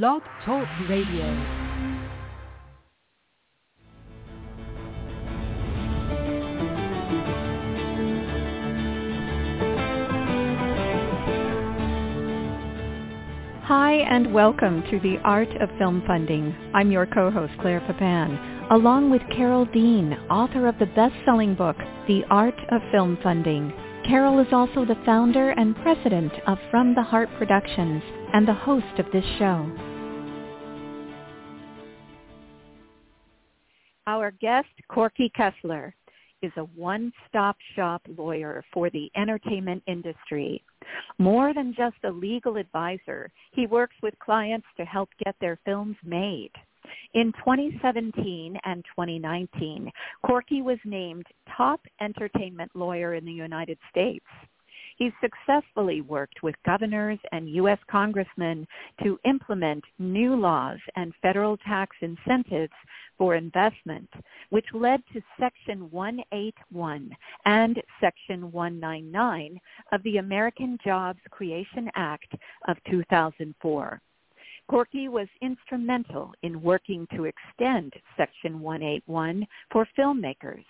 Blog Talk Radio. Hi, and welcome to The Art of Film Funding. I'm your co-host, Claire Papan, along with Carole Dean, author of the best-selling book, The Art of Film Funding. Carole is also the founder and president of From the Heart Productions and the host of this show. Our guest, Corky Kessler, is a one-stop shop lawyer for the entertainment industry. More than just a legal advisor, he works with clients to help get their films made. In 2017 and 2019, Corky was named top entertainment lawyer in the United States. He successfully worked with governors and U.S. congressmen to implement new laws and federal tax incentives for investment, which led to Section 181 and Section 199 of the American Jobs Creation Act of 2004. Corky was instrumental in working to extend Section 181 for filmmakers,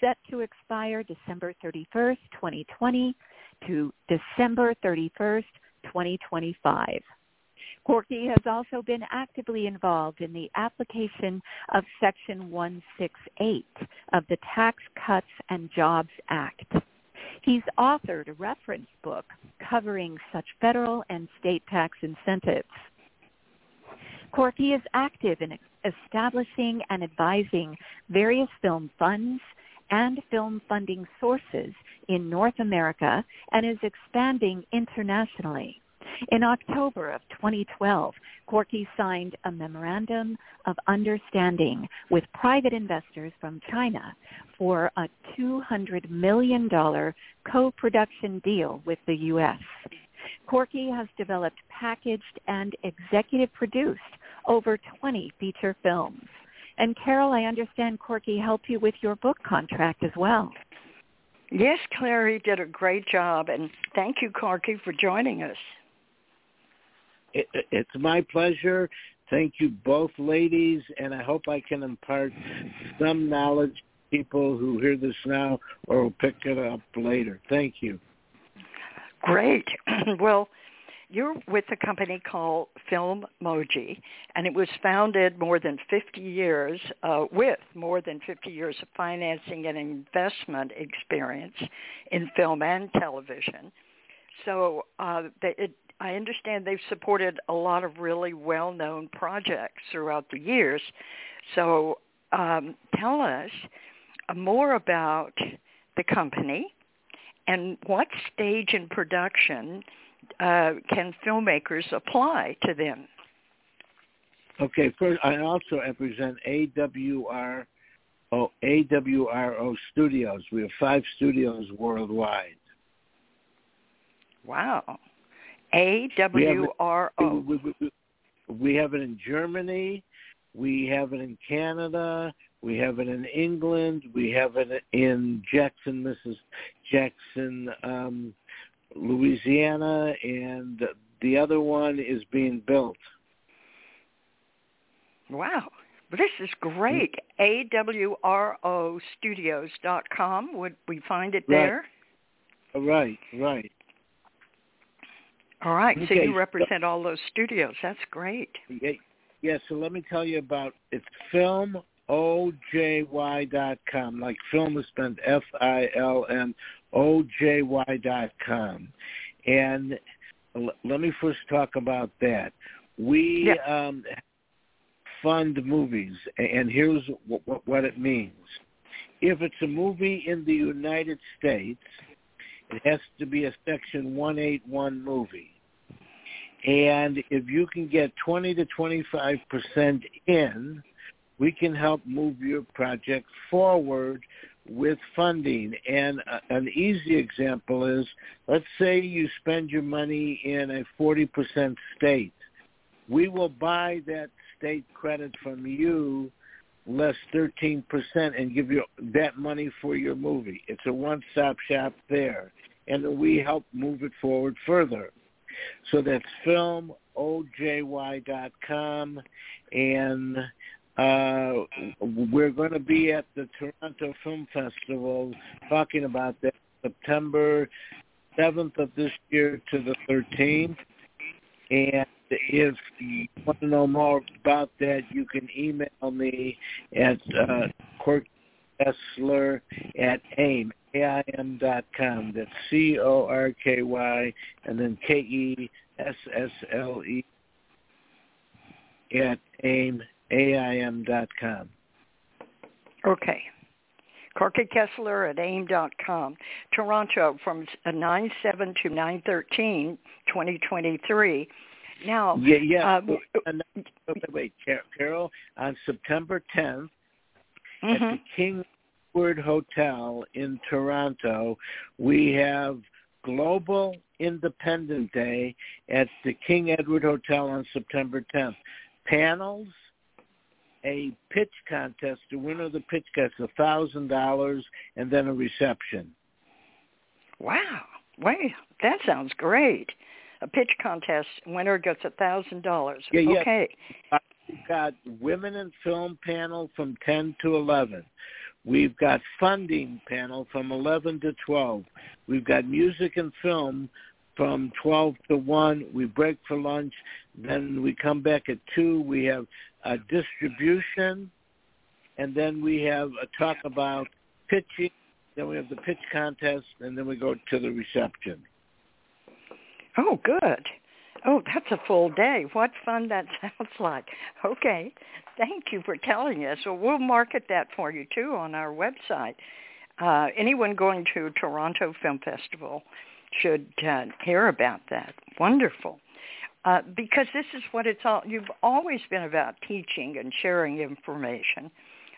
set to expire December 31st, 2020 to December 31st, 2025. Corky has also been actively involved in the application of Section 168 of the Tax Cuts and Jobs Act. He's authored a reference book covering such federal and state tax incentives. Corky is active in establishing and advising various film funds and film funding sources in North America and is expanding internationally. In October of 2012, Corky signed a memorandum of understanding with private investors from China for a $200 million co-production deal with the U.S. Corky has developed, packaged, and executive produced over 20 feature films. And Carole, I understand Corky helped you with your book contract as well. Yes, Clary did a great job, and thank you, Corky, for joining us. It, it's my pleasure. Thank you both ladies, and I hope I can impart some knowledge to people who hear this now or will pick it up later. Thank you. Great. well, you're with a company called Film Moji, and it was founded more than 50 years uh, with more than 50 years of financing and investment experience in film and television. So uh, they, it, I understand they've supported a lot of really well-known projects throughout the years. So um, tell us more about the company and what stage in production uh, can filmmakers apply to them? Okay, first I also represent AWR oh, AWRO Studios. We have five studios worldwide. Wow. AWRO. We, we, we, we have it in Germany. We have it in Canada. We have it in England. We have it in Jackson, Mrs. Jackson, um, Louisiana, and the other one is being built. Wow. This is great. AWRO Studios.com. Would we find it there? Right, right. All right. Okay. So you represent all those studios. That's great. Yeah, yeah, so let me tell you about it's film ojy.com. Like film is spelled F-I-L-M O-J-Y dot com. And l- let me first talk about that. We yeah. um, fund movies, and here's w- what it means. If it's a movie in the United States, it has to be a Section 181 movie. And if you can get 20 to 25 percent in, we can help move your project forward with funding. And uh, an easy example is, let's say you spend your money in a 40% state. We will buy that state credit from you less 13% and give you that money for your movie. It's a one-stop shop there. And we help move it forward further. So that's filmojy.com, and uh, we're going to be at the Toronto Film Festival talking about that September 7th of this year to the 13th. And if you want to know more about that, you can email me at uh, Kessler at AIM, A-I-M dot com. That's C-O-R-K-Y and then K-E-S-S-L-E at AIM, A-I-M dot com. Okay. Corky Kessler at AIM.com. Toronto from 9-7 to 9-13, 2023. Now, yeah, yeah. Uh, wait, wait, Carole, on September 10th mm-hmm. at the King Edward Hotel in Toronto, we have Global Independent Day at the King Edward Hotel on September 10th. Panels, a pitch contest. The winner of the pitch gets a thousand dollars, and then a reception. Wow! Wait, that sounds great. A pitch contest winner gets a thousand dollars. Okay. Yeah. We've got women in film panel from ten to eleven. We've got funding panel from 11 to 12. We've got music and film from 12 to 1. We break for lunch. Then we come back at 2. We have a distribution. And then we have a talk about pitching. Then we have the pitch contest. And then we go to the reception. Oh, good. Oh, that's a full day. What fun that sounds like. Okay. Thank you for telling us. Well, we'll market that for you too on our website. Uh, anyone going to Toronto Film Festival should uh, hear about that. Wonderful. Uh, because this is what it's all, you've always been about teaching and sharing information.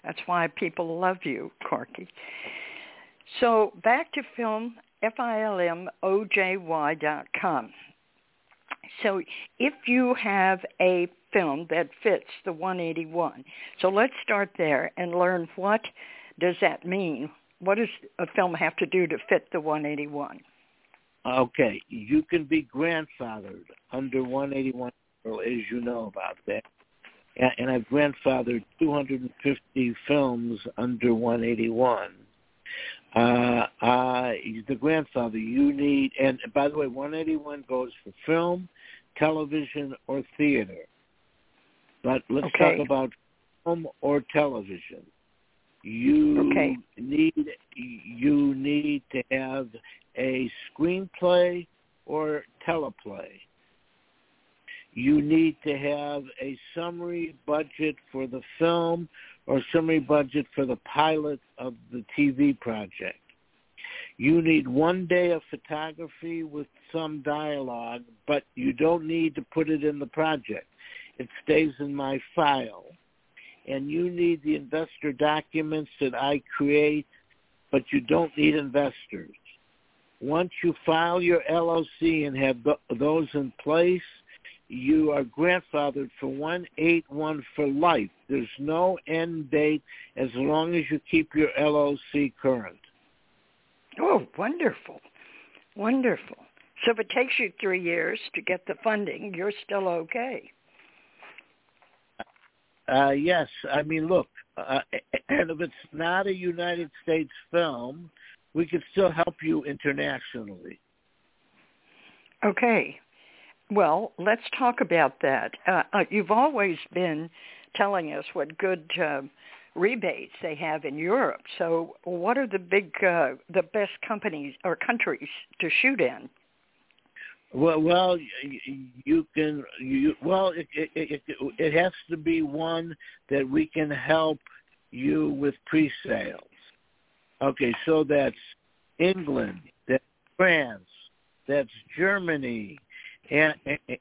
That's why people love you, Corky. So back to film, F-I-L-M-O-J-Y dot com. So if you have a film that fits the 181, so let's start there and learn what does that mean? What does a film have to do to fit the 181? Okay, you can be grandfathered under 181, as you know about that. And I've grandfathered 250 films under 181. Uh, uh, the grandfather, you need, and by the way, 181 goes for film, television, or theater. But let's okay. talk about film or television. You okay. need you need to have a screenplay or teleplay. You need to have a summary budget for the film or summary budget for the pilot of the TV project. You need one day of photography with some dialogue, but you don't need to put it in the project. It stays in my file. And you need the investor documents that I create, but you don't need investors. Once you file your LLC and have those in place, you are grandfathered for 181 for life. There's no end date as long as you keep your LLC current. Oh, wonderful. Wonderful. So if it takes you three years to get the funding, you're still okay. Uh, yes. I mean, look, uh, and if it's not a United States film, we could still help you internationally. Okay. Well, let's talk about that. Uh, uh, you've always been telling us what good uh, rebates they have in Europe. So, what are the big, uh, the best companies or countries to shoot in? Well, well, you can. You, well, it, it it it has to be one that we can help you with pre-sales. Okay, so that's England, that's France, that's Germany, and,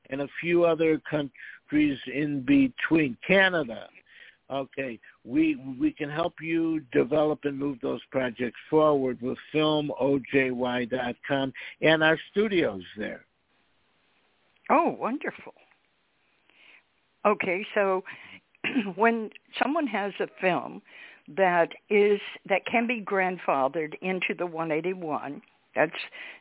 and a few other countries in between. Canada. Okay, we we can help you develop and move those projects forward with filmojy.com and our studios there. Oh, wonderful. Okay, so when someone has a film that is that can be grandfathered into the 181 That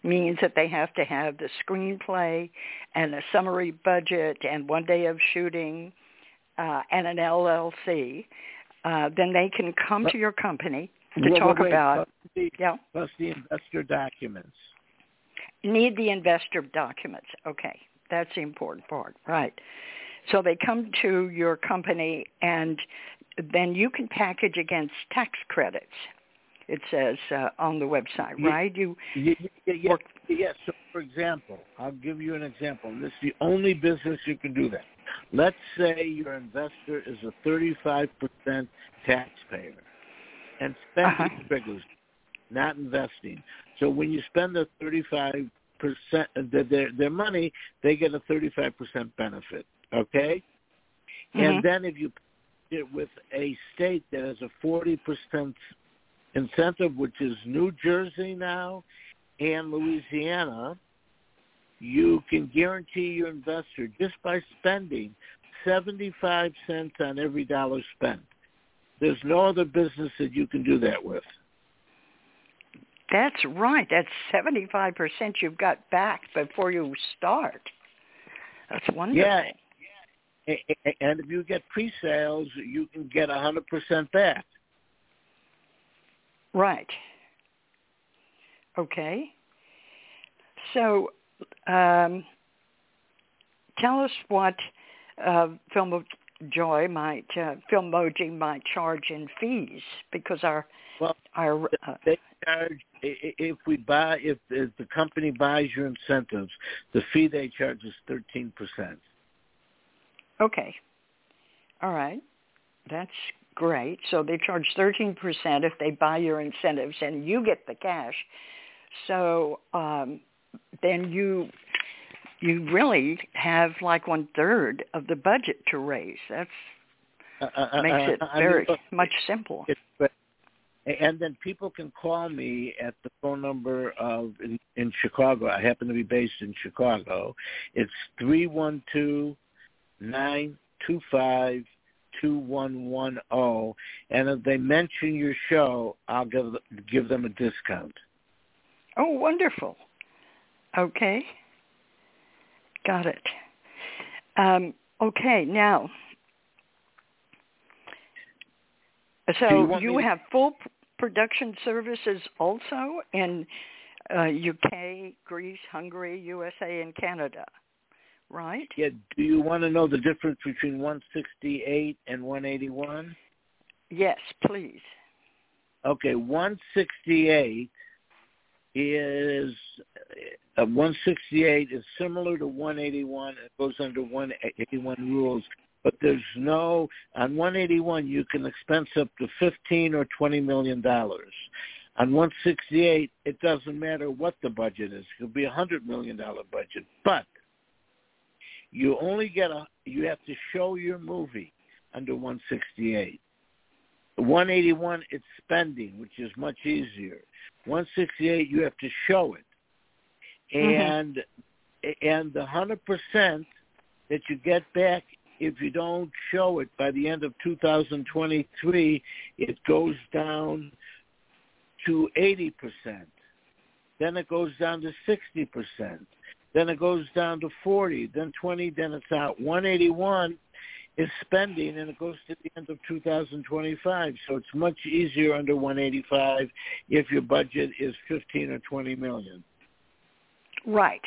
means that they have to have the screenplay and a summary budget and one day of shooting uh, and an LLC. Uh, then they can come to your company to talk wait. about. Plus the, Yeah, plus the investor documents. need the investor documents. Okay, that's the important part, right? So they come to your company, and then you can package against tax credits. It says uh, on the website, right? You Work- yeah. So, for example, I'll give you an example. This is the only business you can do that. Let's say your investor is a 35% taxpayer and spending Uh-huh. triggers, not investing. So when you spend the 35% of their their money, they get a 35% benefit. Okay, and Mhm. then if you it with a state that has a 40% incentive, which is New Jersey now and Louisiana, you can guarantee your investor just by spending 75 cents on every dollar spent. There's no other business that you can do that with. That's right. That's 75% you've got back before you start. That's wonderful. Yeah. And if you get pre-sales, you can get 100% back. Right. Okay. So um, tell us what uh, Film of Joy might, uh, Filmojy might charge in fees because our, Well, our uh, They charge if we buy if, if the company buys your incentives, the fee they charge is 13%. Okay. All right. That's great. So they charge 13% if they buy your incentives and you get the cash. So um, then you you really have like one third of the budget to raise. That's Uh, uh, makes uh, it mean, very look, much simple. It's, but, and then people can call me at the phone number of in, in Chicago. I happen to be based in Chicago. It's three one two nine two five two one one zero. And if they mention your show, I'll give give them a discount. Oh, wonderful. Okay. Got it. Um, okay, now, so you, to- have full p- production services also in uh, UK, Greece, Hungary, USA, and Canada, right? Yeah. Do you want to know the difference between one sixty eight and one eighty one? Yes, please. Okay, 168 is uh, 168 is similar to 181. It goes under 181 rules, but there's no on 181 you can expense up to 15 or 20 million dollars. On 168, it doesn't matter what the budget is. It could be a hundred million dollar budget, but you only get a you have to show your movie under 168. 181 it's spending, which is much easier. 168 you have to show it, mm-hmm. and and the hundred percent that you get back if you don't show it by the end of 2023, it goes down to 80 percent. Then it goes down to 60 percent. Then it goes down to 40. Then 20. Then it's out. 181 is spending and it goes to the end of 2025. So it's much easier under 185 if your budget is 15 or 20 million. Right.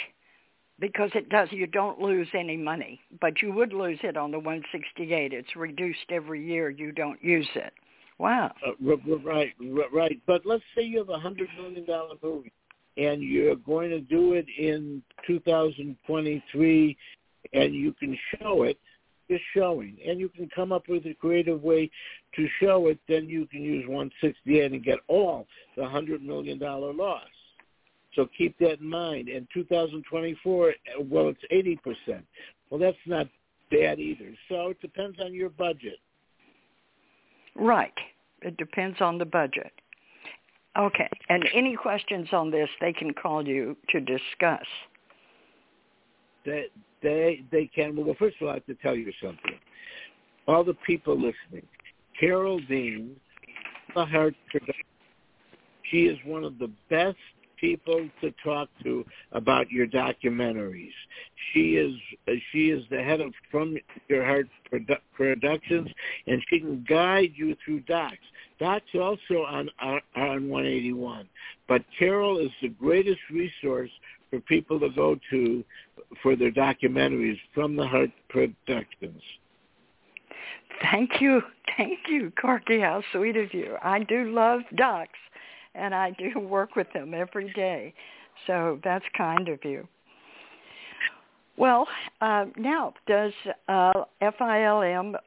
Because it does, you don't lose any money, but you would lose it on the 168. It's reduced every year. You don't use it. Wow. Uh, right, right. But let's say you have a hundred million dollar movie and you're going to do it in 2023 and you can show it just showing. And you can come up with a creative way to show it then you can use 168 and get all the 100 million dollar loss. So keep that in mind. In 2024 well it's 80% well that's not bad either. So it depends on your budget. Right. It depends on the budget. Okay. And any questions on this, they can call you to discuss. they they they can well first of all I have to tell you something. All the people listening. Carole Dean, production. She is one of the best people to talk to about your documentaries. She is she is the head of From Your Heart Produ- Productions, and she can guide you through docs. Docs also on on 181, but Carole is the greatest resource for people to go to for their documentaries from the Heart Productions. Thank you. Thank you, Corky. How sweet of you. I do love docs, and I do work with them every day. So that's kind of you. Well, uh, now, does uh, FILMOJY.com,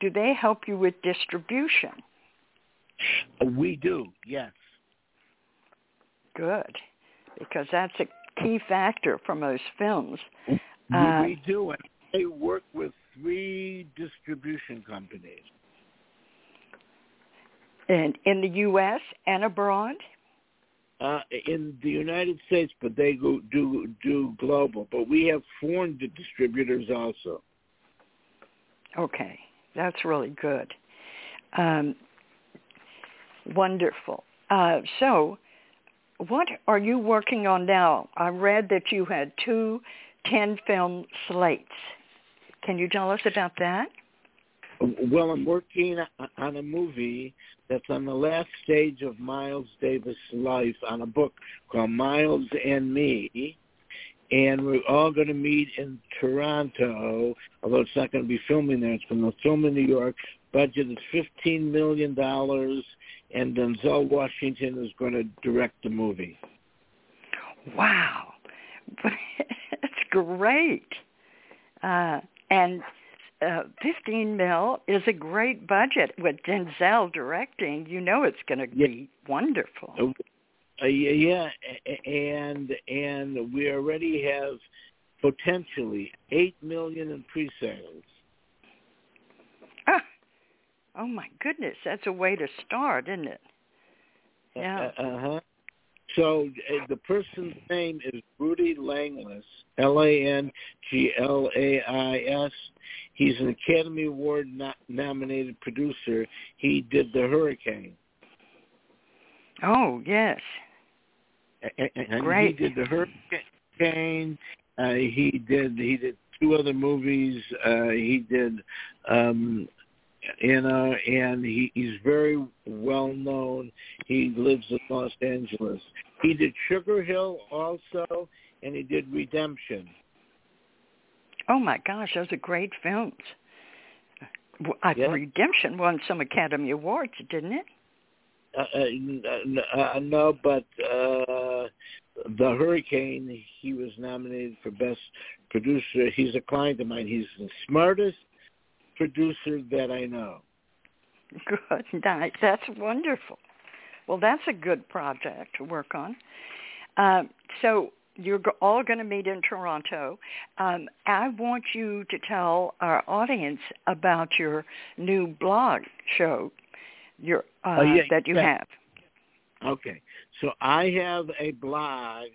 do they help you with distribution? We do, yes. Good, because that's a key factor for most films. Uh, we do, and I work with three distribution companies. And in the U.S. and abroad? Uh, in the United States, but they go, do do global. But we have foreign distributors also. Okay, that's really good. Um, wonderful. Uh, so, what are you working on now? I read that you had two 10-film slates. Can you tell us about that? Well, I'm working on a movie that's on the last stage of Miles Davis' life on a book called Miles and Me. And we're all going to meet in Toronto, although it's not going to be filming there. It's going to film in New York. Budget is $15 million, and Denzel Washington is going to direct the movie. Wow. That's great. Uh, and uh, 15 mil is a great budget with Denzel directing. You know it's going to yeah. be wonderful. Uh, yeah, and and we already have potentially eight million in pre-sales. Ah, oh my goodness, that's a way to start, isn't it? Yeah. Uh huh. So uh, the person's name is Rudy Langlais, L-A-N-G-L-A-I-S. He's an Academy Award no- nominated producer. He did The Hurricane. Oh, yes. And, and Great. He did The Hurricane. Uh, he did he did two other movies. Uh, he did um, and uh, and he, he's very well known. He lives in Los Angeles. He did Sugar Hill also, and he did Redemption. Oh my gosh, those are great films. Uh, yeah. Redemption won some Academy Awards, didn't it? Uh, uh, uh, no, but uh, the Hurricane, he was nominated for best producer. He's a client of mine. He's the smartest producer that I know. Good, nice. That's wonderful. Well, that's a good project to work on. Um, so you're all going to meet in Toronto. Um, I want you to tell our audience about your new blog show your, uh, uh, yeah, that you yeah. have. Okay. So I have a blog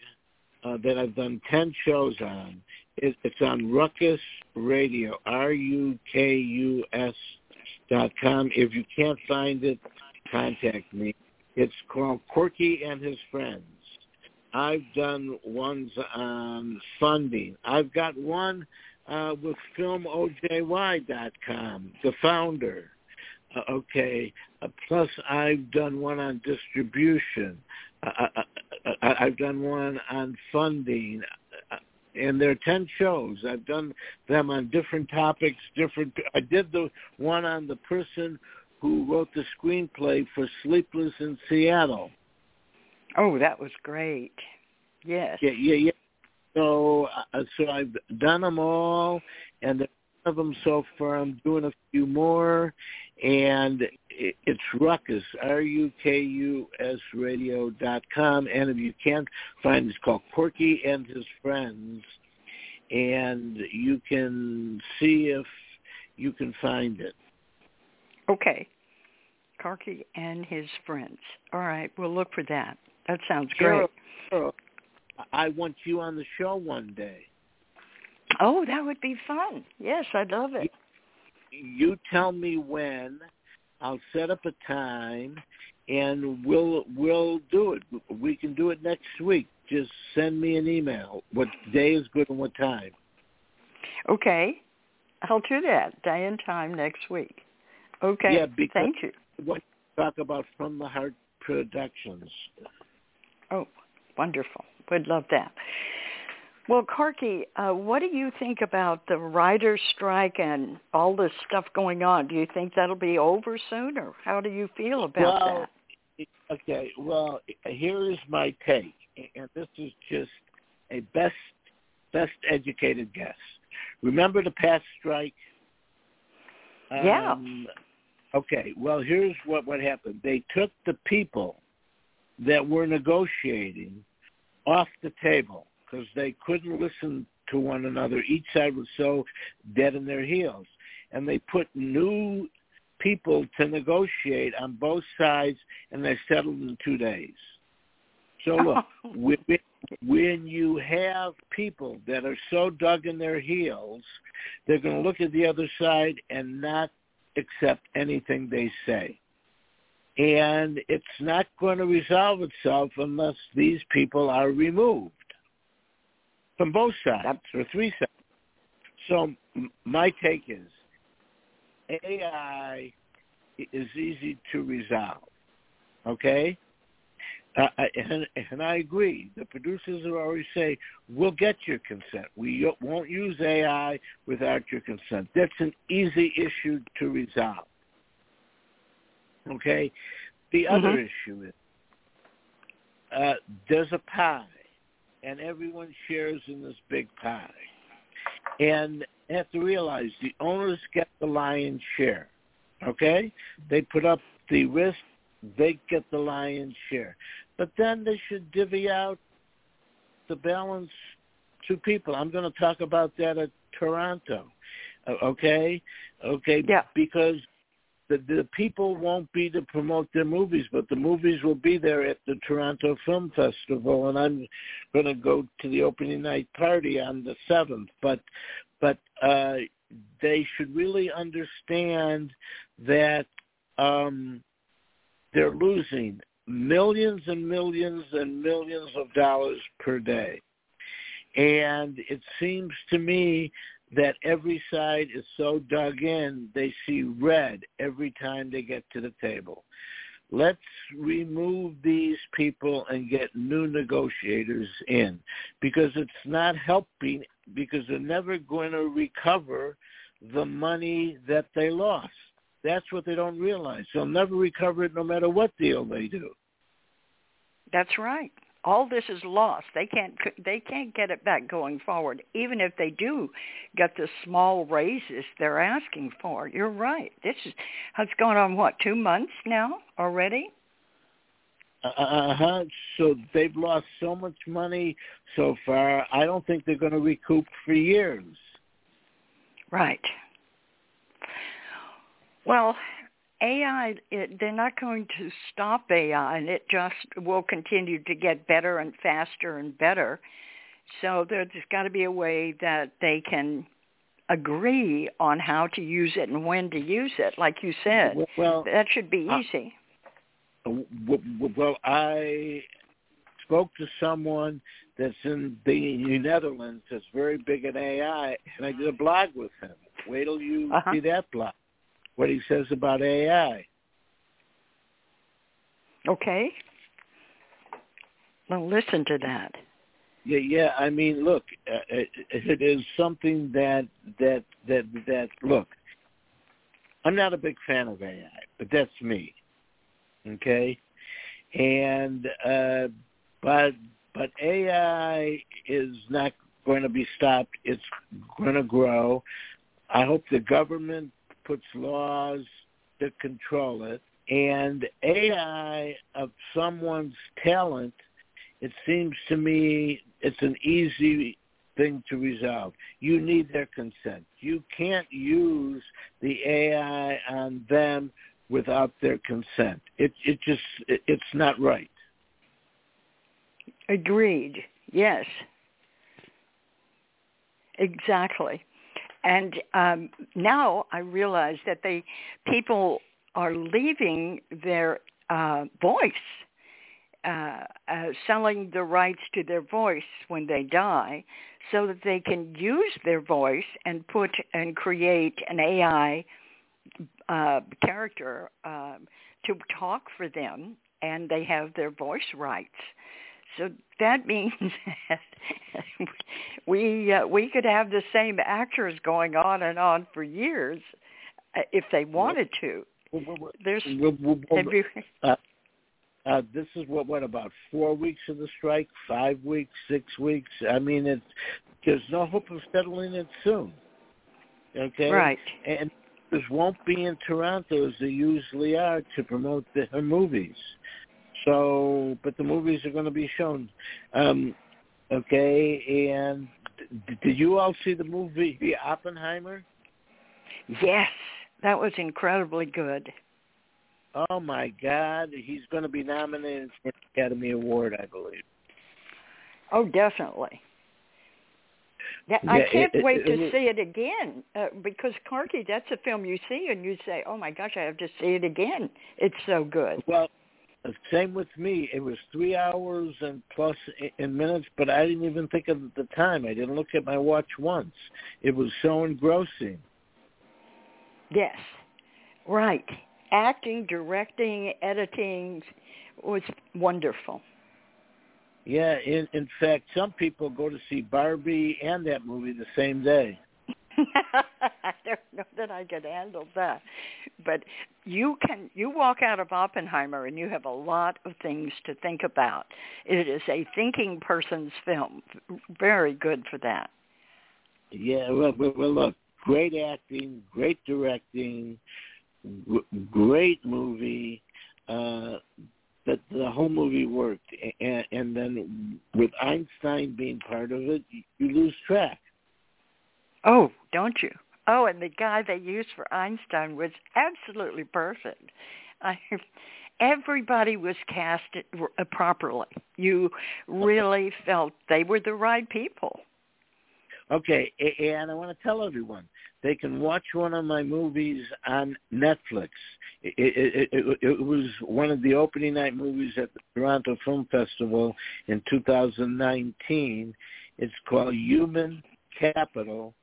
uh, that I've done 10 shows on. It, it's on Ruckus Radio, R-U-K-U-S dot com. If you can't find it, contact me. It's called Corky and His Friends. I've done ones on funding. I've got one uh, with FilmOJY.com, the founder. Uh, okay. Uh, plus, I've done one on distribution. Uh, I, have done one on funding, and there are ten shows. I've done them on different topics. Different. I did the one on the person who wrote the screenplay for Sleepless in Seattle. Oh, that was great. Yes. Yeah, yeah, yeah. So, uh, so I've done them all, and there's of them so far. I'm doing a few more, and it's Ruckus, R-U-K-U-S radio dot com. And if you can't find it, it's called Corky and His Friends. And you can see if you can find it. Okay. Corky and His Friends. All right, we'll look for that. That sounds Sure. great. I want you on the show one day. Oh, that would be fun. Yes, I'd love it. You, you tell me when. I'll set up a time, and we'll we'll do it. We can do it next week. Just send me an email. What day is good and what time? Okay, I'll do that. Day and time next week. Okay. Yeah, because Thank you. What talk about from the heart productions. Oh, wonderful. Would love that. Well, Corky, uh, what do you think about the writer's strike and all this stuff going on? Do you think that'll be over soon, or how do you feel about well, that? Okay, well, here is my take, and this is just a best best educated guess. Remember the past strike? Yeah. Um, okay, well, here's what what happened. They took the people that were negotiating off the table because they couldn't listen to one another. Each side was so dead in their heels. And they put new people to negotiate on both sides, and they settled in two days. So look, when, when you have people that are so dug in their heels, they're going to look at the other side and not accept anything they say. And it's not going to resolve itself unless these people are removed from both sides or three sides. So my take is AI is easy to resolve. Okay? Uh, and, and I agree. The producers are always say, we'll get your consent. We won't use AI without your consent. That's an easy issue to resolve. Okay? The mm-hmm. other issue is uh, there's a pie and everyone shares in this big pie. And you have to realize the owners get the lion's share. Okay? They put up the risk, they get the lion's share. But then they should divvy out the balance to people. I'm going to talk about that at Toronto. Okay? Okay? Yeah. Because the, the people won't be to promote their movies, but the movies will be there at the Toronto Film Festival, and I'm going to go to the opening night party on the seventh. But but uh, they should really understand that um, they're losing millions and millions and millions of dollars per day. And it seems to me that every side is so dug in, they see red every time they get to the table. Let's remove these people and get new negotiators in because it's not helping because they're never going to recover the money that they lost. That's what they don't realize. They'll never recover it no matter what deal they do. That's right all this is lost. They can't they can't get it back going forward, even if they do get the small raises they're asking for. You're right. This is has gone on what two months now already. Uh huh. So they've lost so much money so far. I don't think they're going to recoup for years. Right. Well, AI, it, they're not going to stop AI, and it just will continue to get better and faster and better. So there's got to be a way that they can agree on how to use it and when to use it. Like you said, well, that should be easy. well, I spoke to someone that's in the Netherlands that's very big in AI, and I did a blog with him. Wait till you uh-huh. see that blog what he says about AI. Okay. Well, listen to that. Yeah, yeah. I mean, look, uh, it, it is something that that that that look. I'm not a big fan of AI, but that's me. Okay, and uh, but but AI is not going to be stopped. It's going to grow. I hope the government puts laws to control it. And AI of someone's talent, it seems to me it's an easy thing to resolve. You need their consent. You can't use the AI on them without their consent. It it just it, it's not right. Agreed. Yes. Exactly. And um, now I realize that they people are leaving their uh, voice, uh, uh, selling the rights to their voice when they die, so that they can use their voice and put and create an AI uh, character uh, to talk for them, and they have their voice rights. So that means that we uh, we could have the same actors going on and on for years uh, if they wanted to. There's uh, uh, this is what what about four weeks of the strike, five weeks, six weeks. I mean, it's there's no hope of settling it soon. Okay, right, and this won't be in Toronto as they usually are to promote the, her movies. So, but the movies are going to be shown. Um, okay, and did you all see the movie the Oppenheimer? Yes, that was incredibly good. Oh my God, he's going to be nominated for an Academy Award, I believe. Oh, definitely. Yeah, I can't it, wait it, to it, see it again uh, because Corky, that's a film you see and you say, "Oh my gosh, I have to see it again." It's so good. Well, Uh, same with me. It was three hours and plus in minutes, but I didn't even think of the time. I didn't look at my watch once. It was so engrossing. Yes, right. Acting, directing, editing was wonderful. Yeah, in in fact, some people go to see Barbie and that movie the same day. I don't know that I could handle that. But you can you walk out of Oppenheimer and you have a lot of things to think about. It is a thinking person's film. Very good for that. Yeah, well, well look, great acting, great directing, great movie. Uh, that the whole movie worked, and, and then with Einstein being part of it, you lose track. Oh, don't you? Oh, and the guy they used for Einstein was absolutely perfect. I, everybody was cast uh, properly. You really felt they were the right people. Okay, and I want to tell everyone they can watch one of my movies on Netflix. It, it, it, it was one of the opening night movies at the Toronto Film Festival in 2019. It's called Human Capital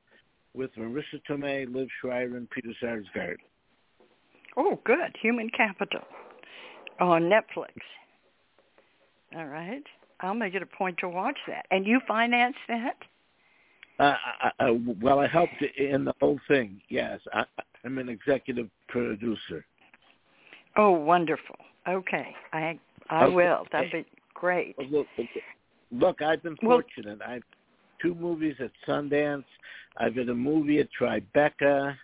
with Marisa Tomei, Liev Schreiber, and Peter Sarsgaard. Oh, good. Human Capital on Netflix. All right. I'll make it a point to watch that. And you finance that? Uh, I, I, well, I helped in the whole thing. Yes, I, I'm an executive producer. Oh, wonderful. Okay, I I okay. will. That'd be great. Look, look I've been fortunate. Well, I've two movies at Sundance. I've had a movie at Tribeca.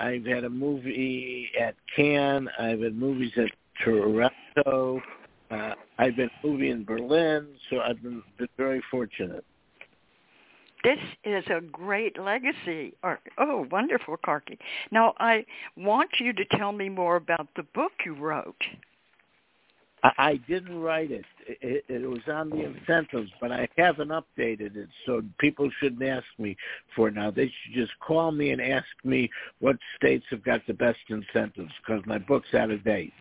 I've had a movie at Cannes. I've had movies at Toronto. Uh, I've been movie in Berlin, so I've been, been very fortunate. This is a great legacy. Or, oh, wonderful, Corky. Now, I want you to tell me more about the book you wrote. I didn't write it. it. It was on the incentives, but I haven't updated it, so people shouldn't ask me for it now. They should just call me and ask me what states have got the best incentives because my book's out of date.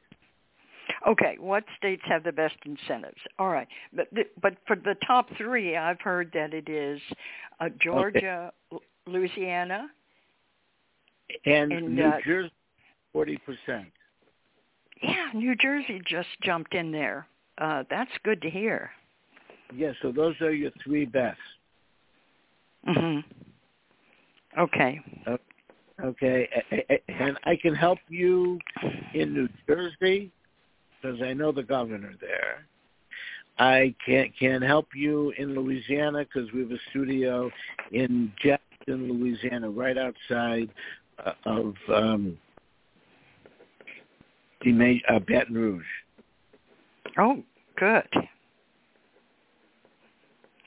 Okay, what states have the best incentives? All right, but but for the top three, I've heard that it is uh, Georgia, okay. Louisiana, and, and New uh, Jersey, forty percent. Yeah, New Jersey just jumped in there. Uh, that's good to hear. Yeah, so those are your three best. Mhm. Okay. Okay, and I can help you in New Jersey because I know the governor there. I can can help you in Louisiana because we have a studio in Jackson, Louisiana, right outside uh, of um, the uh, Baton Rouge. Oh, good.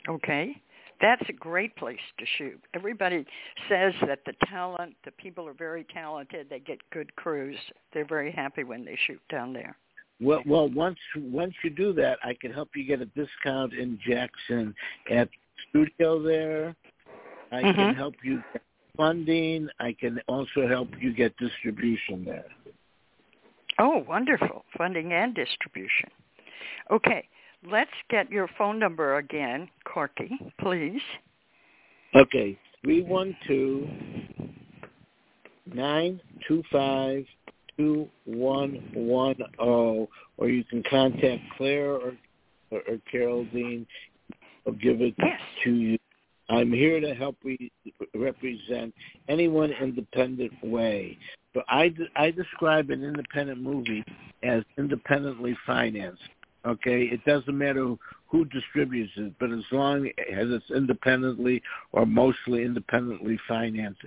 Okay. That's a great place to shoot. Everybody says that the talent, the people are very talented. They get good crews. They're very happy when they shoot down there. Well, well, once once you do that, I can help you get a discount in Jackson at studio there. I mm-hmm. can help you get funding. I can also help you get distribution there. Oh, wonderful. Funding and distribution. Okay, let's get your phone number again, Corky, please. Okay, 312 925 2110, or you can contact Claire or, or, or Carole Dean. I'll give it yes. to you. I'm here to help re- represent anyone independent way. But I, I describe an independent movie as independently financed. Okay, it doesn't matter who distributes it, but as long as it's independently or mostly independently financed,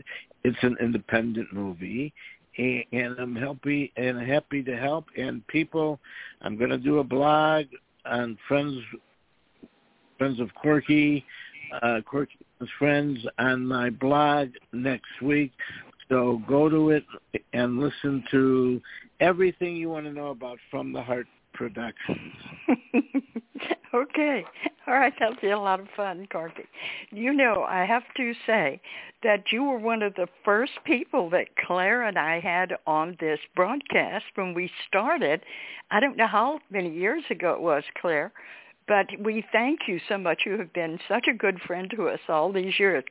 it's an independent movie. And I'm happy and happy to help. And people, I'm going to do a blog on friends, friends of Corky, uh, friends on my blog next week. So go to it and listen to everything you want to know about From the Heart Productions. okay. All right, that'll be a lot of fun, Corky. You know, I have to say that you were one of the first people that Claire and I had on this broadcast when we started. I don't know how many years ago it was, Claire, but we thank you so much. You have been such a good friend to us all these years.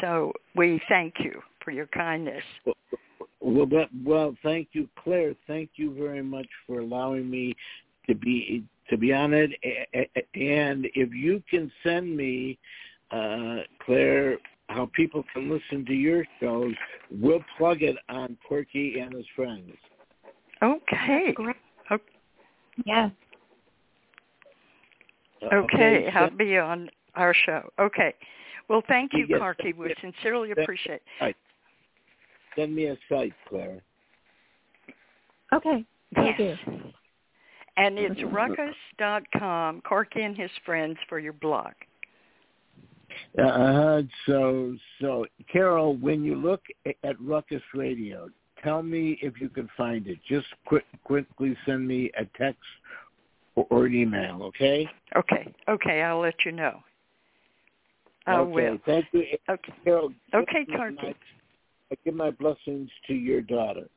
So we thank you for your kindness. Well, well, but, well, thank you, Claire. Thank you very much for allowing me to be to be on it. And if you can send me, uh, Claire, how people can listen to your shows, we'll plug it on Corky and his friends. Okay. Great. Okay. Yes. Okay, okay I'll be on our show. Okay. Well, thank you, Yes. Corky. We sincerely appreciate it. Right. Send me a site, Claire. Okay. Will Yes. do. And it's ruckus.com, Corky and his friends for your blog. Uh, so, so Carole, when you look at Ruckus Radio, tell me if you can find it. Just quick, quickly send me a text or, or an email, okay? Okay. Okay, I'll let you know. I okay, will. Thank you, Okay. Carole. Okay, give. I give my blessings to your daughter.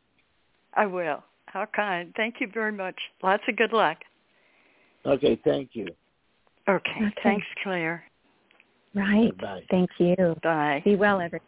I will. How kind. Thank you very much. Lots of good luck. Okay, thank you. Okay. Okay. Thanks, Claire. Right. Bye. Thank you. Bye. Be well, everyone.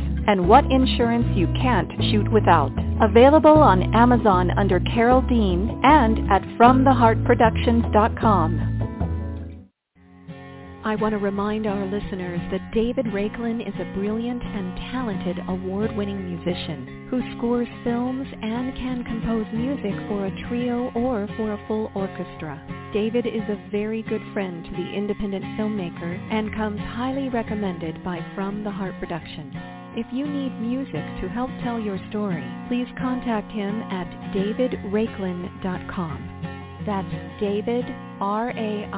and what insurance you can't shoot without. Available on Amazon under Carole Dean and at FromTheHeartProductions.com. I want to remind our listeners that David Raiklen is a brilliant and talented award-winning musician who scores films and can compose music for a trio or for a full orchestra. David is a very good friend to the independent filmmaker and comes highly recommended by From the Heart Productions. If you need music to help tell your story, please contact him at davidraiklen.com. That's David, R-A-I-K-L-E-N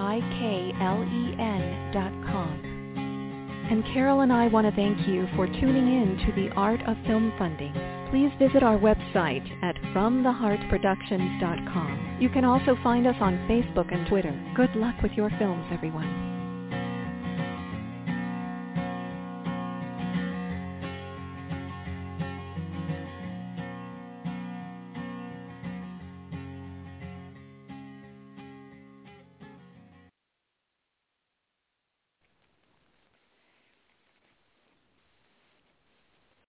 dot com. And Carole and I want to thank you for tuning in to the Art of Film Funding. Please visit our website at FromTheHeartProductions.com. You can also find us on Facebook and Twitter. Good luck with your films, everyone.